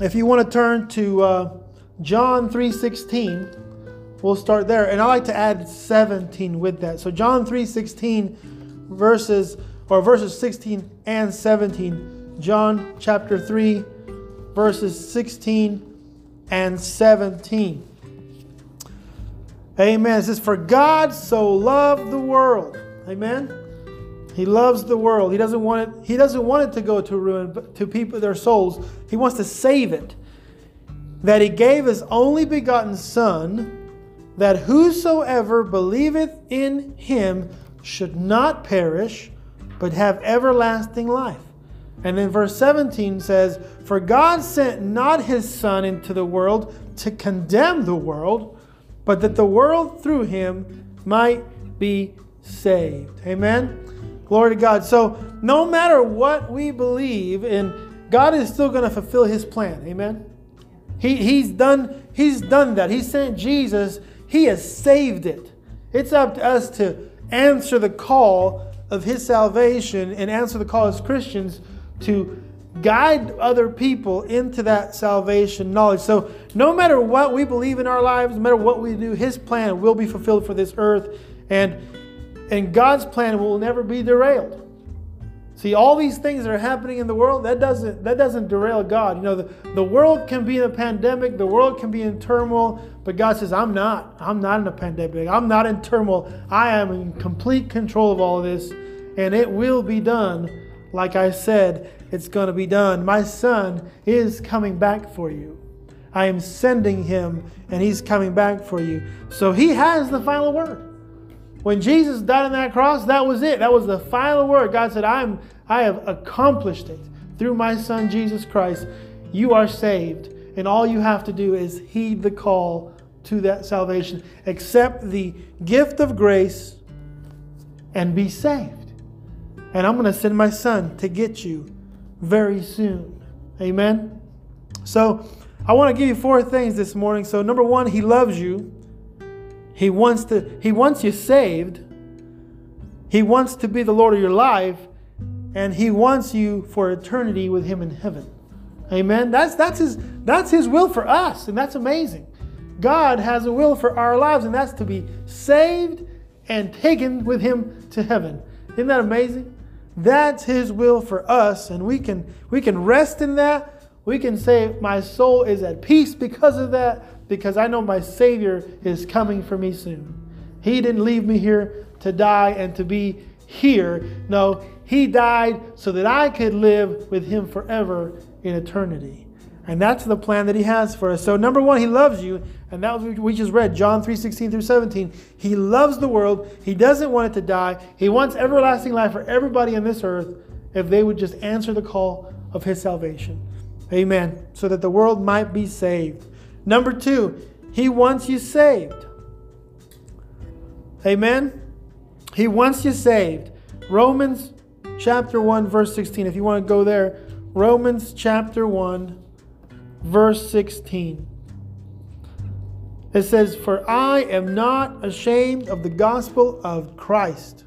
if you want to turn to uh, John 3:16, we'll start there. And I like to add 17 with that. So John 3:16 verses or verses 16 and 17. John chapter 3 verses 16 and 17. Amen. It says, For God so loved the world. Amen. He loves the world. He doesn't want it, he doesn't want it to go to ruin, but to people their souls. He wants to save it. That he gave his only begotten Son, that whosoever believeth in him should not perish, but have everlasting life. And then verse 17 says, For God sent not his Son into the world to condemn the world, but that the world through him might be saved. Amen. Glory to God. So, no matter what we believe in, God is still going to fulfill his plan. Amen. He, he's done he's done that. He sent Jesus. He has saved it. It's up to us to answer the call of his salvation and answer the call as Christians to guide other people into that salvation knowledge. So, no matter what we believe in our lives, no matter what we do, His plan will be fulfilled for this earth, and and God's plan will never be derailed. See, all these things that are happening in the world, that doesn't that doesn't derail God. You know, the, the world can be in a pandemic, the world can be in turmoil, but God says, I'm not. I'm not in a pandemic. I'm not in turmoil. I am in complete control of all of this, and it will be done like I said, it's going to be done. My son is coming back for you. I am sending him, and he's coming back for you. So he has the final word. When Jesus died on that cross, that was it. That was the final word. God said, I'm, I have accomplished it through my son Jesus Christ. You are saved. And all you have to do is heed the call to that salvation, accept the gift of grace, and be saved. And I'm going to send my son to get you very soon. Amen. So, I want to give you four things this morning. So, number 1, he loves you. He wants to he wants you saved. He wants to be the Lord of your life and he wants you for eternity with him in heaven. Amen. That's that's his that's his will for us and that's amazing. God has a will for our lives and that's to be saved and taken with him to heaven. Isn't that amazing? That's his will for us and we can we can rest in that. We can say my soul is at peace because of that because I know my savior is coming for me soon. He didn't leave me here to die and to be here. No, he died so that I could live with him forever in eternity. And that's the plan that he has for us. So number 1, he loves you and that was we just read, John 3 16 through 17. He loves the world. He doesn't want it to die. He wants everlasting life for everybody on this earth if they would just answer the call of his salvation. Amen. So that the world might be saved. Number two, he wants you saved. Amen. He wants you saved. Romans chapter 1, verse 16. If you want to go there, Romans chapter 1, verse 16. It says, For I am not ashamed of the gospel of Christ,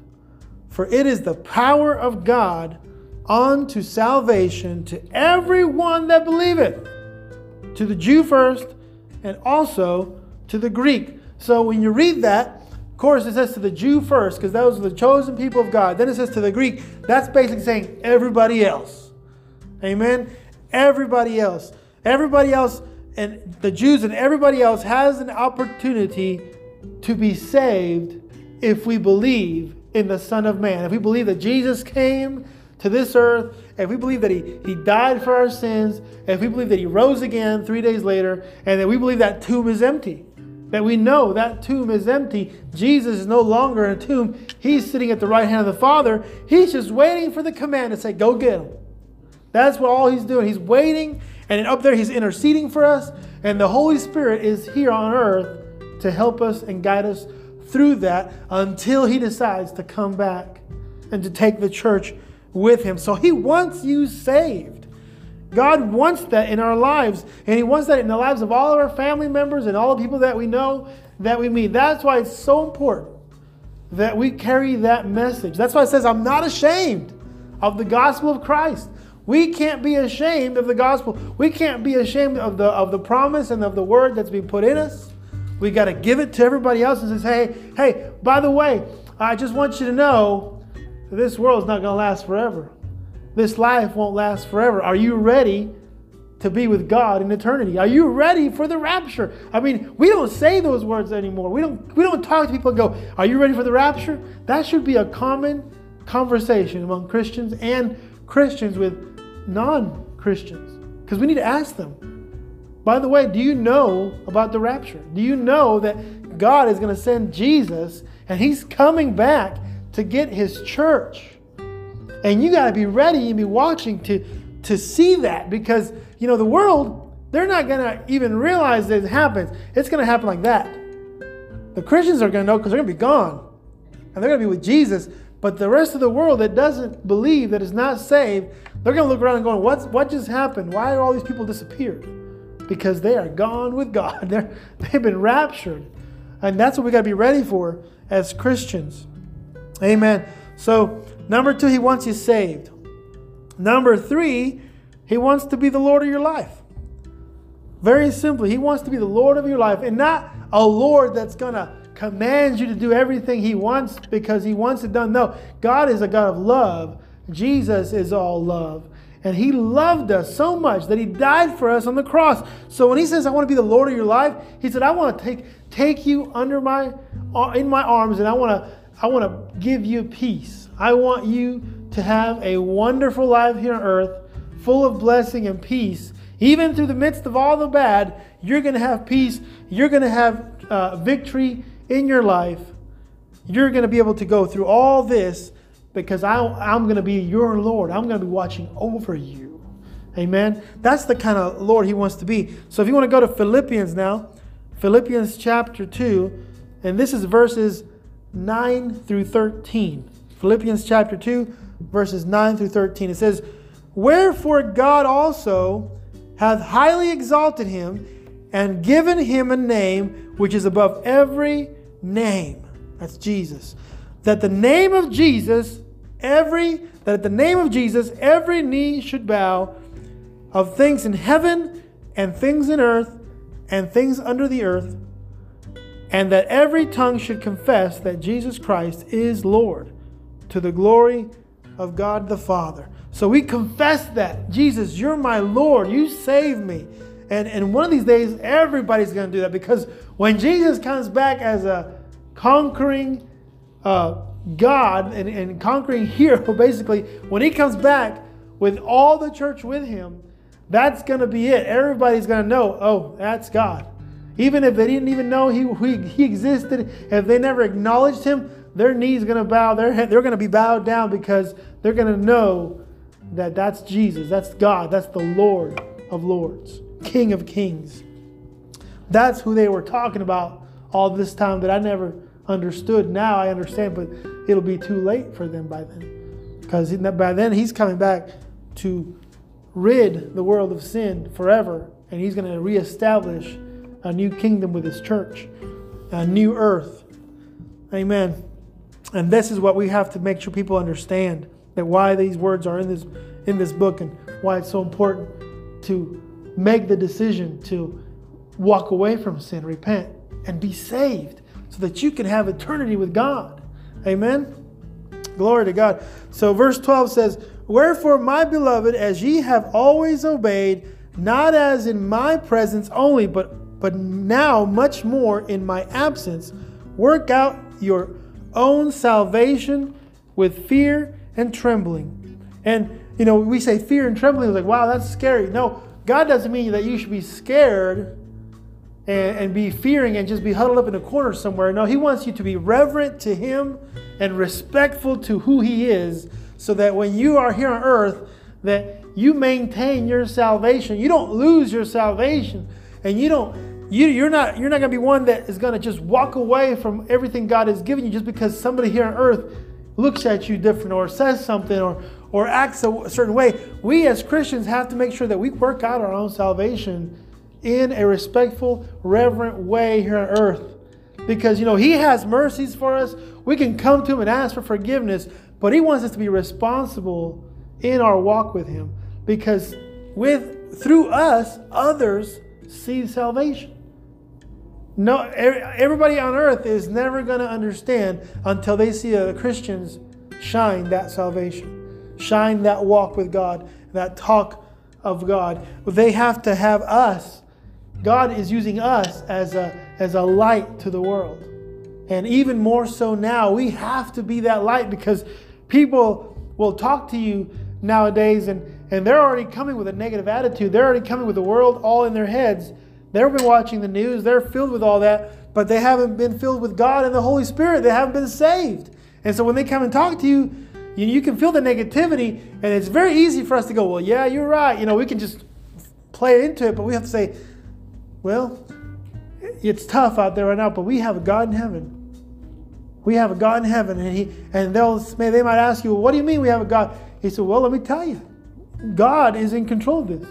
for it is the power of God unto salvation to everyone that believeth, to the Jew first, and also to the Greek. So when you read that, of course, it says to the Jew first, because those are the chosen people of God. Then it says to the Greek. That's basically saying everybody else. Amen? Everybody else. Everybody else and the Jews and everybody else has an opportunity to be saved if we believe in the Son of Man. If we believe that Jesus came to this earth, if we believe that he, he died for our sins, if we believe that he rose again three days later, and that we believe that tomb is empty, that we know that tomb is empty, Jesus is no longer in a tomb. He's sitting at the right hand of the Father. He's just waiting for the command to say, Go get him. That's what all he's doing. He's waiting and up there, He's interceding for us. And the Holy Spirit is here on earth to help us and guide us through that until He decides to come back and to take the church with Him. So He wants you saved. God wants that in our lives, and He wants that in the lives of all of our family members and all the people that we know that we meet. That's why it's so important that we carry that message. That's why it says, I'm not ashamed of the gospel of Christ. We can't be ashamed of the gospel. We can't be ashamed of the of the promise and of the word that's been put in us. We got to give it to everybody else and say, hey, hey, by the way, I just want you to know this world is not going to last forever. This life won't last forever. Are you ready to be with God in eternity? Are you ready for the rapture? I mean, we don't say those words anymore. We don't we don't talk to people and go, "Are you ready for the rapture?" That should be a common conversation among Christians and Christians with non-Christians because we need to ask them. By the way, do you know about the rapture? Do you know that God is going to send Jesus and he's coming back to get his church? And you got to be ready and be watching to to see that because you know the world they're not going to even realize that it happens. It's going to happen like that. The Christians are going to know because they're going to be gone and they're going to be with Jesus. But the rest of the world that doesn't believe, that is not saved, they're going to look around and going, What's, what just happened? Why are all these people disappeared? Because they are gone with God. They're, they've been raptured. And that's what we got to be ready for as Christians. Amen. So, number two, he wants you saved. Number three, he wants to be the Lord of your life. Very simply, he wants to be the Lord of your life and not a Lord that's going to command you to do everything he wants because he wants it done. No, God is a God of love. Jesus is all love. And he loved us so much that he died for us on the cross. So when he says, I want to be the Lord of your life, he said, I want to take, take you under my uh, in my arms and I want to I want to give you peace. I want you to have a wonderful life here on earth, full of blessing and peace. Even through the midst of all the bad, you're going to have peace. You're going to have uh, victory in your life. You're going to be able to go through all this because I, I'm going to be your Lord. I'm going to be watching over you. Amen. That's the kind of Lord He wants to be. So if you want to go to Philippians now, Philippians chapter 2, and this is verses 9 through 13. Philippians chapter 2, verses 9 through 13. It says, Wherefore God also hath highly exalted him and given him a name which is above every name. That's Jesus. That the name of Jesus, every that at the name of Jesus every knee should bow of things in heaven and things in earth and things under the earth, and that every tongue should confess that Jesus Christ is Lord to the glory of God the Father. So we confess that Jesus, you're my Lord. You saved me. And, and one of these days, everybody's going to do that because when Jesus comes back as a conquering uh, God and, and conquering hero, basically, when he comes back with all the church with him, that's going to be it. Everybody's going to know, oh, that's God. Even if they didn't even know he, he, he existed, if they never acknowledged him, their knees going to bow, their head, they're going to be bowed down because they're going to know that that's Jesus, that's God, that's the Lord of Lords. King of Kings. That's who they were talking about all this time that I never understood. Now I understand, but it'll be too late for them by then. Because by then he's coming back to rid the world of sin forever, and he's going to reestablish a new kingdom with his church, a new earth. Amen. And this is what we have to make sure people understand that why these words are in this in this book and why it's so important to make the decision to walk away from sin, repent, and be saved so that you can have eternity with God. Amen. Glory to God. So, verse 12 says, Wherefore, my beloved, as ye have always obeyed, not as in my presence only, but, but now much more in my absence, work out your own salvation with fear and trembling. And, you know, we say fear and trembling, like, wow, that's scary. No, God doesn't mean that you should be scared and, and be fearing and just be huddled up in a corner somewhere. No, He wants you to be reverent to Him and respectful to who He is so that when you are here on earth, that you maintain your salvation. You don't lose your salvation. And you don't you, you're not you're not going to be one that is going to just walk away from everything God has given you just because somebody here on earth looks at you different or says something or or acts a certain way, we as Christians have to make sure that we work out our own salvation in a respectful, reverent way here on earth. Because, you know, He has mercies for us. We can come to Him and ask for forgiveness, but He wants us to be responsible in our walk with Him. because with through us others see salvation. No, everybody on earth is never going to understand until they see the Christians shine that salvation, shine that walk with God, that talk of God. They have to have us. God is using us as a, as a light to the world. And even more so now, we have to be that light because people will talk to you nowadays and, and they're already coming with a negative attitude. They're already coming with the world all in their heads. They've been watching the news, they're filled with all that, but they haven't been filled with God and the Holy Spirit. They haven't been saved. And so when they come and talk to you, you, you can feel the negativity, and it's very easy for us to go, Well, yeah, you're right. You know, we can just play into it, but we have to say, Well, it's tough out there right now, but we have a God in heaven. We have a God in heaven, and he and they'll they might ask you, well, what do you mean we have a God? He said, Well, let me tell you, God is in control of this.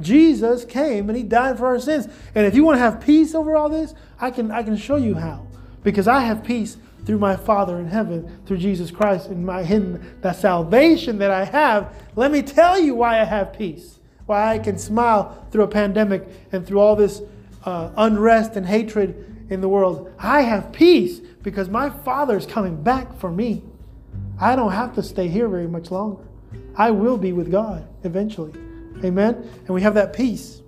Jesus came and he died for our sins. And if you want to have peace over all this, I can I can show you how. Because I have peace through my Father in heaven, through Jesus Christ, and my hidden the salvation that I have. Let me tell you why I have peace. Why I can smile through a pandemic and through all this uh, unrest and hatred in the world. I have peace because my Father is coming back for me. I don't have to stay here very much longer. I will be with God eventually. Amen? And we have that peace.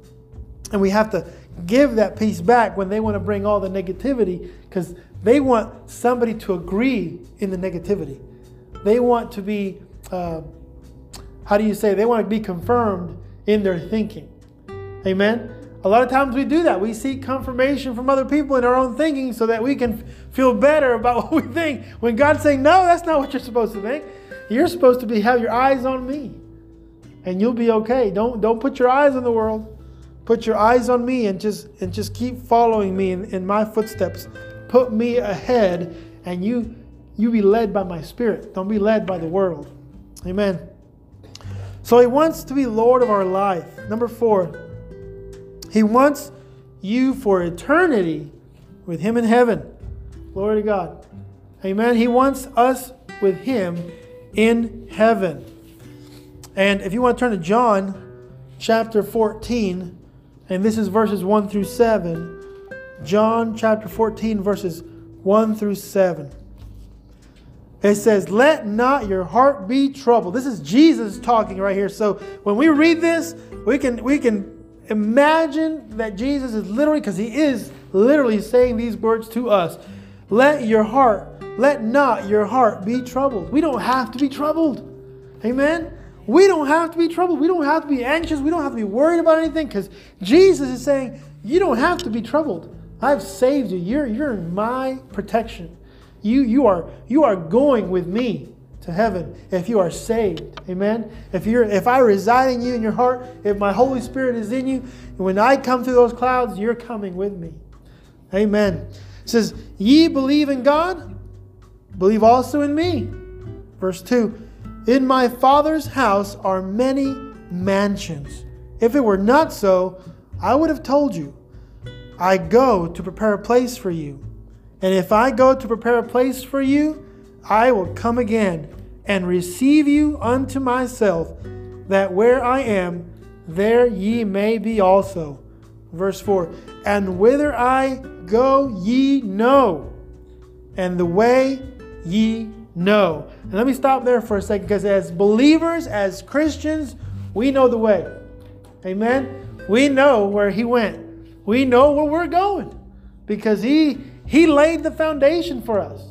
And we have to give that peace back when they want to bring all the negativity because they want somebody to agree in the negativity. They want to be, uh, how do you say, they want to be confirmed in their thinking. Amen? A lot of times we do that. We seek confirmation from other people in our own thinking so that we can feel better about what we think. When God's saying, no, that's not what you're supposed to think. You're supposed to be have your eyes on me. And you'll be okay. Don't don't put your eyes on the world. Put your eyes on me and just and just keep following me in, in my footsteps. Put me ahead and you you be led by my spirit. Don't be led by the world. Amen. So he wants to be Lord of our life. Number four, he wants you for eternity with Him in heaven. Glory to God. Amen. He wants us with Him in heaven. And if you want to turn to John chapter 14, and this is verses 1 through 7. John chapter 14, verses 1 through 7. It says, Let not your heart be troubled. This is Jesus talking right here. So when we read this, we can we can Imagine that Jesus is literally, because he is literally saying these words to us let your heart, let not your heart be troubled. We don't have to be troubled. Amen? We don't have to be troubled. We don't have to be anxious. We don't have to be worried about anything because Jesus is saying, You don't have to be troubled. I've saved you. You're, you're in my protection. You, you, are, you are going with me to heaven if you are saved. Amen. If you're if I reside in you in your heart, if my Holy Spirit is in you, when I come through those clouds, you're coming with me. Amen. It says, Ye believe in God, believe also in me. Verse 2 In my Father's house are many mansions. If it were not so, I would have told you. I go to prepare a place for you. And if I go to prepare a place for you, I will come again and receive you unto myself, that where I am, there ye may be also. Verse 4 And whither I go, ye know, and the way ye know. And let me stop there for a second because as believers, as Christians, we know the way. Amen. We know where he went. We know where we're going because he he laid the foundation for us.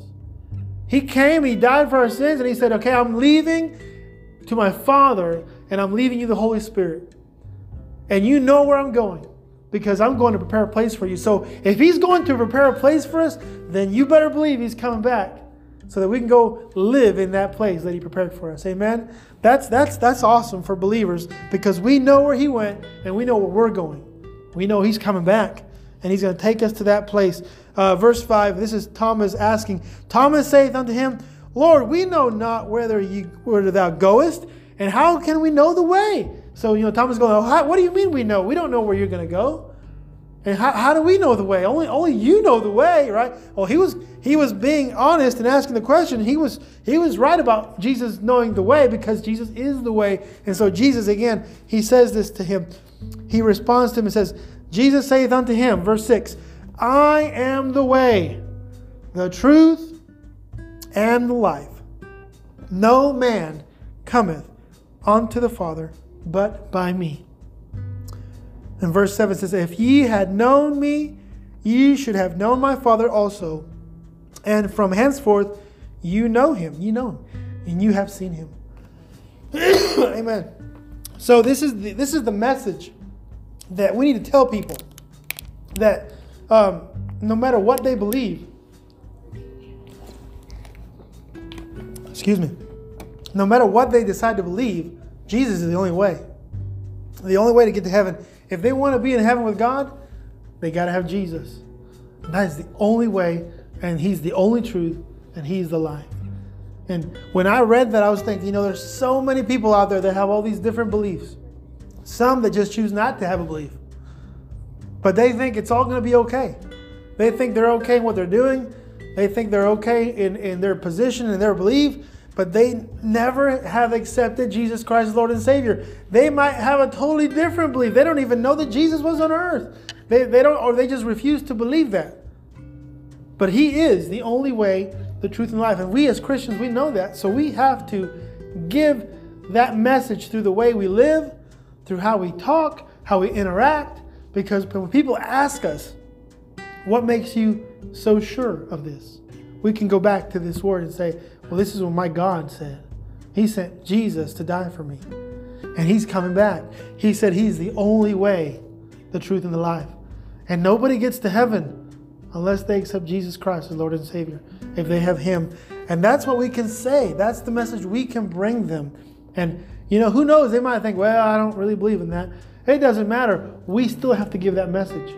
He came, He died for our sins, and He said, Okay, I'm leaving to my Father, and I'm leaving you the Holy Spirit. And you know where I'm going because I'm going to prepare a place for you. So if He's going to prepare a place for us, then you better believe He's coming back so that we can go live in that place that He prepared for us. Amen? That's, that's, that's awesome for believers because we know where He went and we know where we're going. We know He's coming back and He's going to take us to that place. Uh, verse 5, this is Thomas asking, Thomas saith unto him, Lord, we know not whither, ye, whither thou goest, and how can we know the way? So, you know, Thomas going, oh, what do you mean we know? We don't know where you're going to go. And how, how do we know the way? Only, only you know the way, right? Well, he was he was being honest and asking the question. He was he was right about Jesus knowing the way because Jesus is the way. And so Jesus again, he says this to him. He responds to him and says, Jesus saith unto him, verse 6, I am the way, the truth, and the life. No man cometh unto the Father but by me. And verse 7 says, If ye had known me, ye should have known my Father also. And from henceforth you know him. You know him. And you have seen him. Amen. So this is the, this is the message that we need to tell people that um, no matter what they believe, excuse me, no matter what they decide to believe, Jesus is the only way. The only way to get to heaven. If they want to be in heaven with God, they got to have Jesus. And that is the only way, and He's the only truth, and He's the life. And when I read that, I was thinking, you know, there's so many people out there that have all these different beliefs. Some that just choose not to have a belief. But they think it's all going to be okay. They think they're okay in what they're doing. They think they're okay in, in their position and their belief but they never have accepted Jesus Christ as Lord and Savior. They might have a totally different belief. They don't even know that Jesus was on earth. They, they don't, or they just refuse to believe that. But He is the only way, the truth, and life. And we as Christians, we know that. So we have to give that message through the way we live, through how we talk, how we interact. Because when people ask us, what makes you so sure of this? We can go back to this word and say, well, this is what my God said. He sent Jesus to die for me. And he's coming back. He said he's the only way, the truth, and the life. And nobody gets to heaven unless they accept Jesus Christ as Lord and Savior, if they have him. And that's what we can say. That's the message we can bring them. And, you know, who knows? They might think, well, I don't really believe in that. It doesn't matter. We still have to give that message.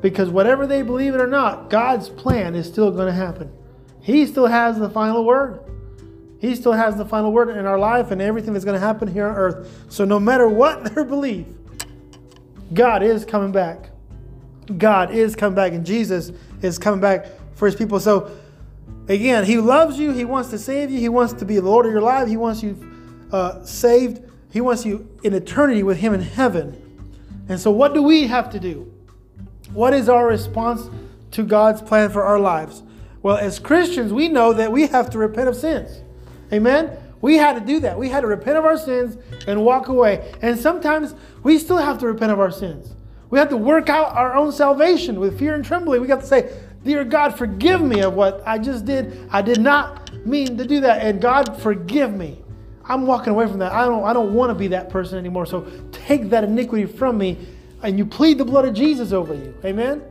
Because whatever they believe it or not, God's plan is still going to happen. He still has the final word. He still has the final word in our life and everything that's going to happen here on earth. So no matter what their belief, God is coming back. God is coming back, and Jesus is coming back for his people. So again, he loves you. He wants to save you. He wants to be the Lord of your life. He wants you uh, saved. He wants you in eternity with him in heaven. And so, what do we have to do? What is our response to God's plan for our lives? Well, as Christians, we know that we have to repent of sins. Amen? We had to do that. We had to repent of our sins and walk away. And sometimes we still have to repent of our sins. We have to work out our own salvation with fear and trembling. We got to say, Dear God, forgive me of what I just did. I did not mean to do that. And God, forgive me. I'm walking away from that. I don't, I don't want to be that person anymore. So take that iniquity from me and you plead the blood of Jesus over you. Amen?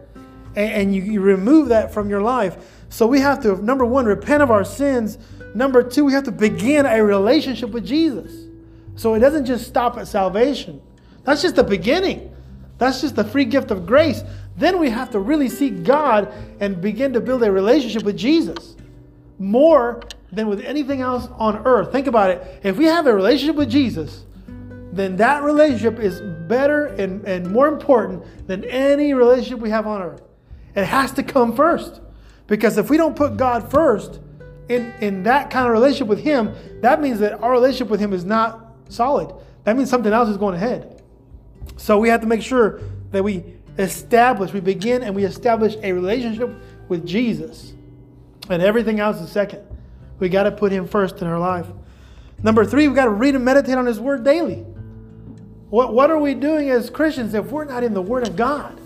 And, and you, you remove that from your life. So we have to, number one, repent of our sins. Number two, we have to begin a relationship with Jesus. So it doesn't just stop at salvation. That's just the beginning. That's just the free gift of grace. Then we have to really seek God and begin to build a relationship with Jesus more than with anything else on earth. Think about it. If we have a relationship with Jesus, then that relationship is better and, and more important than any relationship we have on earth. It has to come first. Because if we don't put God first in, in that kind of relationship with Him, that means that our relationship with Him is not solid. That means something else is going ahead. So we have to make sure that we establish, we begin and we establish a relationship with Jesus. And everything else is second. We got to put Him first in our life. Number three, we got to read and meditate on His Word daily. What, what are we doing as Christians if we're not in the Word of God?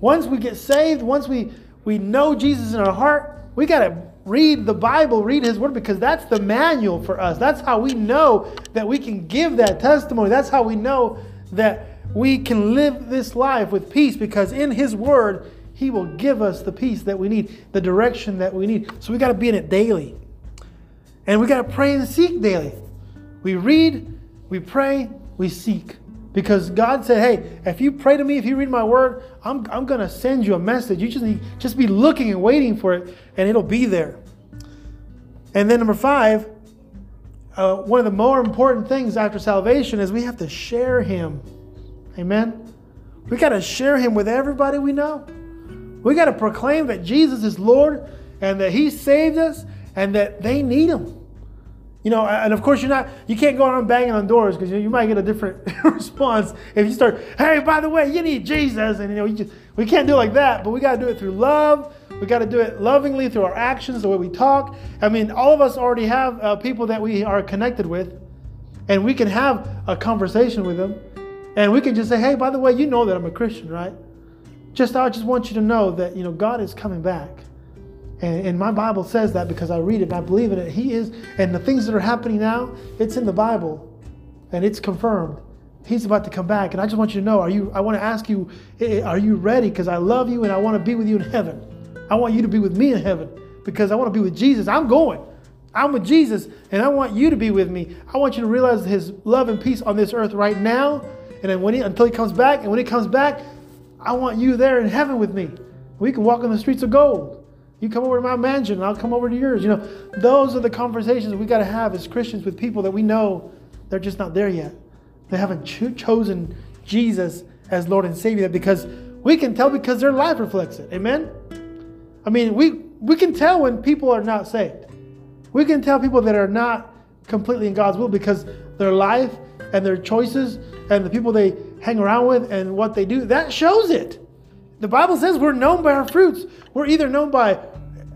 Once we get saved, once we we know Jesus in our heart, we got to read the Bible, read His Word, because that's the manual for us. That's how we know that we can give that testimony. That's how we know that we can live this life with peace, because in His Word, He will give us the peace that we need, the direction that we need. So we got to be in it daily. And we got to pray and seek daily. We read, we pray, we seek. Because God said, hey, if you pray to me, if you read my word, I'm, I'm going to send you a message. You just need just be looking and waiting for it, and it'll be there. And then number five, uh, one of the more important things after salvation is we have to share Him. Amen? We got to share him with everybody we know. We got to proclaim that Jesus is Lord and that he saved us and that they need him. You know, and of course you're not, you can't go around banging on doors because you, you might get a different response if you start, hey, by the way, you need Jesus. And you know, you just, we can't do it like that, but we got to do it through love. We got to do it lovingly through our actions, the way we talk. I mean, all of us already have uh, people that we are connected with, and we can have a conversation with them. And we can just say, hey, by the way, you know that I'm a Christian, right? Just I just want you to know that, you know, God is coming back. And, and, my Bible says that because I read it and I believe in it. He is, and the things that are happening now, it's in the Bible and it's confirmed. He's about to come back. And I just want you to know, are you, I want to ask you, are you ready? Because I love you and I want to be with you in heaven. I want you to be with me in heaven because I want to be with Jesus. I'm going. I'm with Jesus and I want you to be with me. I want you to realize his love and peace on this earth right now. And then when he, until he comes back, and when he comes back, I want you there in heaven with me. We can walk on the streets of gold. You come over to my mansion, and I'll come over to yours. You know, those are the conversations we got to have as Christians with people that we know they're just not there yet. They haven't cho- chosen Jesus as Lord and Savior because we can tell because their life reflects it. Amen. I mean, we we can tell when people are not saved. We can tell people that are not completely in God's will because their life and their choices and the people they hang around with and what they do that shows it. The Bible says we're known by our fruits. We're either known by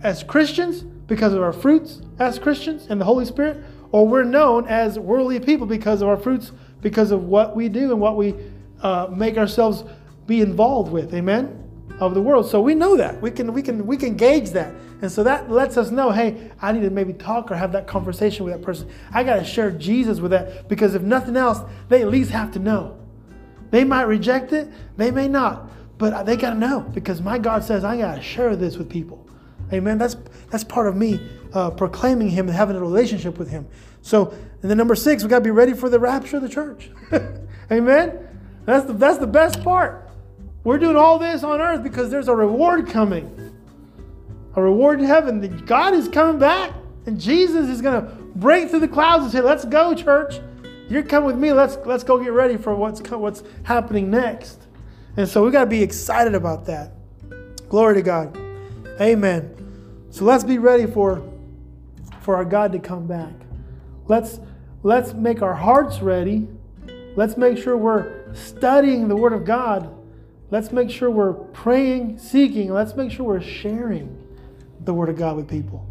as Christians because of our fruits as Christians and the Holy Spirit, or we're known as worldly people because of our fruits, because of what we do and what we uh, make ourselves be involved with. Amen. Of the world, so we know that we can we can we can gauge that, and so that lets us know, hey, I need to maybe talk or have that conversation with that person. I got to share Jesus with that because if nothing else, they at least have to know. They might reject it, they may not, but they got to know because my God says I got to share this with people. Amen. That's that's part of me uh, proclaiming Him and having a relationship with Him. So, and then number six, we got to be ready for the rapture of the church. Amen. That's the that's the best part. We're doing all this on earth because there's a reward coming, a reward in heaven. God is coming back, and Jesus is going to break through the clouds and say, "Let's go, church. You're coming with me. Let's let's go get ready for what's what's happening next." And so we got to be excited about that. Glory to God. Amen. So let's be ready for, for our God to come back. Let's, let's make our hearts ready. Let's make sure we're studying the Word of God. Let's make sure we're praying, seeking. Let's make sure we're sharing the Word of God with people.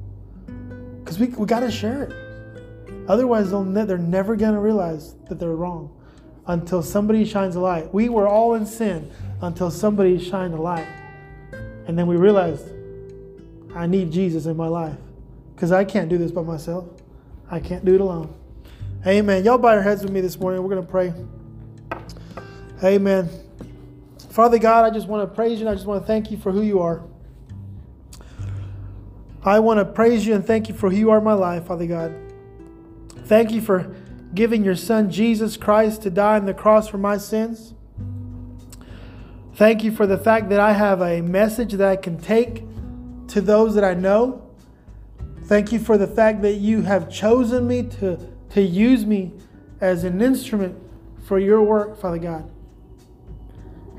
Because we, we got to share it. Otherwise, ne- they're never going to realize that they're wrong until somebody shines a light. We were all in sin until somebody shined a light. And then we realized I need Jesus in my life because I can't do this by myself. I can't do it alone. Amen. Y'all bow your heads with me this morning. We're going to pray. Amen. Father God, I just want to praise you and I just want to thank you for who you are. I want to praise you and thank you for who you are in my life, Father God. Thank you for giving your son Jesus Christ to die on the cross for my sins. Thank you for the fact that I have a message that I can take to those that I know. Thank you for the fact that you have chosen me to, to use me as an instrument for your work, Father God.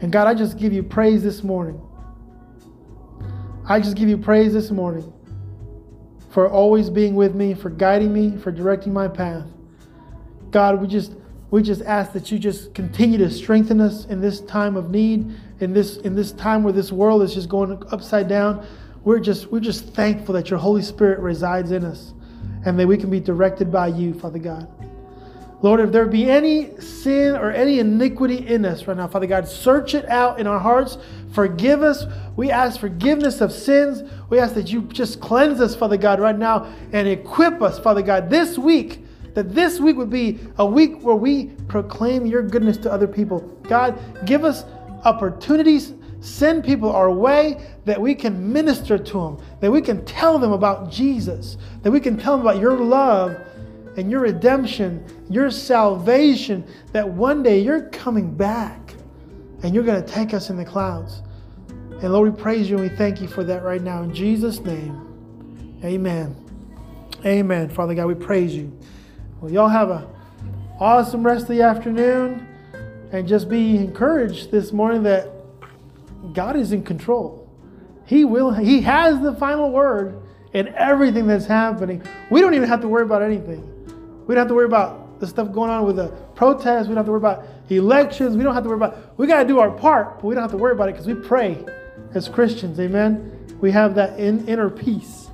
And God, I just give you praise this morning. I just give you praise this morning for always being with me, for guiding me, for directing my path. God, we just we just ask that you just continue to strengthen us in this time of need, in this in this time where this world is just going upside down we're just we're just thankful that your Holy Spirit resides in us and that we can be directed by you, Father God. Lord, if there be any sin or any iniquity in us right now, Father God, search it out in our hearts. Forgive us. We ask forgiveness of sins. We ask that you just cleanse us, Father God, right now and equip us, Father God, this week. That this week would be a week where we proclaim your goodness to other people. God, give us opportunities Send people our way that we can minister to them, that we can tell them about Jesus, that we can tell them about your love and your redemption, your salvation, that one day you're coming back and you're going to take us in the clouds. And Lord, we praise you and we thank you for that right now. In Jesus' name, amen. Amen. Father God, we praise you. Well, y'all have a awesome rest of the afternoon. and just be encouraged this morning that God is in control. He will he has the final word in everything that's happening. We don't even have to worry about anything. We don't have to worry about the stuff going on with the protests. We don't have to worry about elections. We don't have to worry about we got to do our part, but we don't have to worry about it because we pray as Christians. Amen. We have that in, inner peace.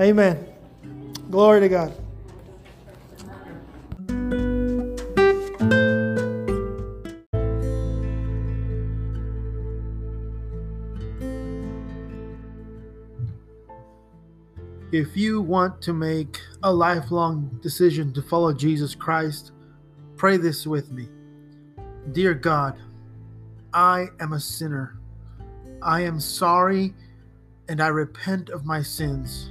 Amen. Glory to God. If you want to make a lifelong decision to follow Jesus Christ, pray this with me. Dear God, I am a sinner. I am sorry and I repent of my sins.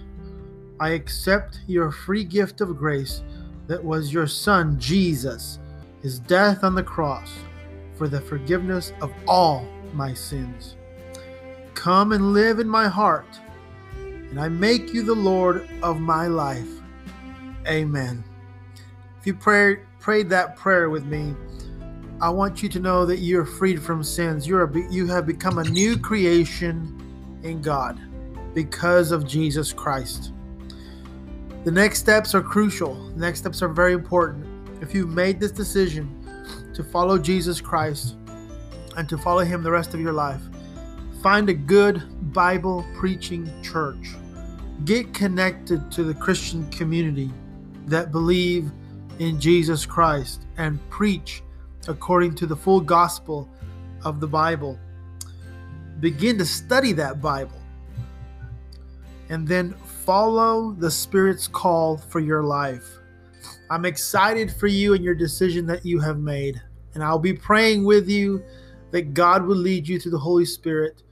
I accept your free gift of grace that was your Son, Jesus, his death on the cross for the forgiveness of all my sins. Come and live in my heart and I make you the Lord of my life. Amen. If you pray, prayed that prayer with me, I want you to know that you're freed from sins. You're a, you have become a new creation in God because of Jesus Christ. The next steps are crucial. The next steps are very important. If you've made this decision to follow Jesus Christ and to follow Him the rest of your life, find a good Bible preaching church get connected to the Christian community that believe in Jesus Christ and preach according to the full gospel of the Bible. Begin to study that Bible and then follow the Spirit's call for your life. I'm excited for you and your decision that you have made. And I'll be praying with you that God will lead you through the Holy Spirit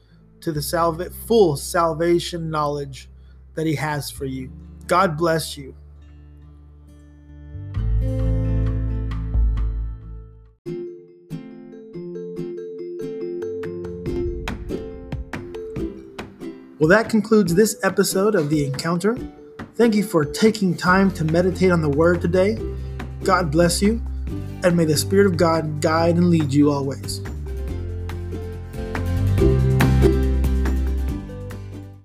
to the full salvation knowledge that He has for you. God bless you. Well, that concludes this episode of The Encounter. Thank you for taking time to meditate on the Word today. God bless you, and may the Spirit of God guide and lead you always.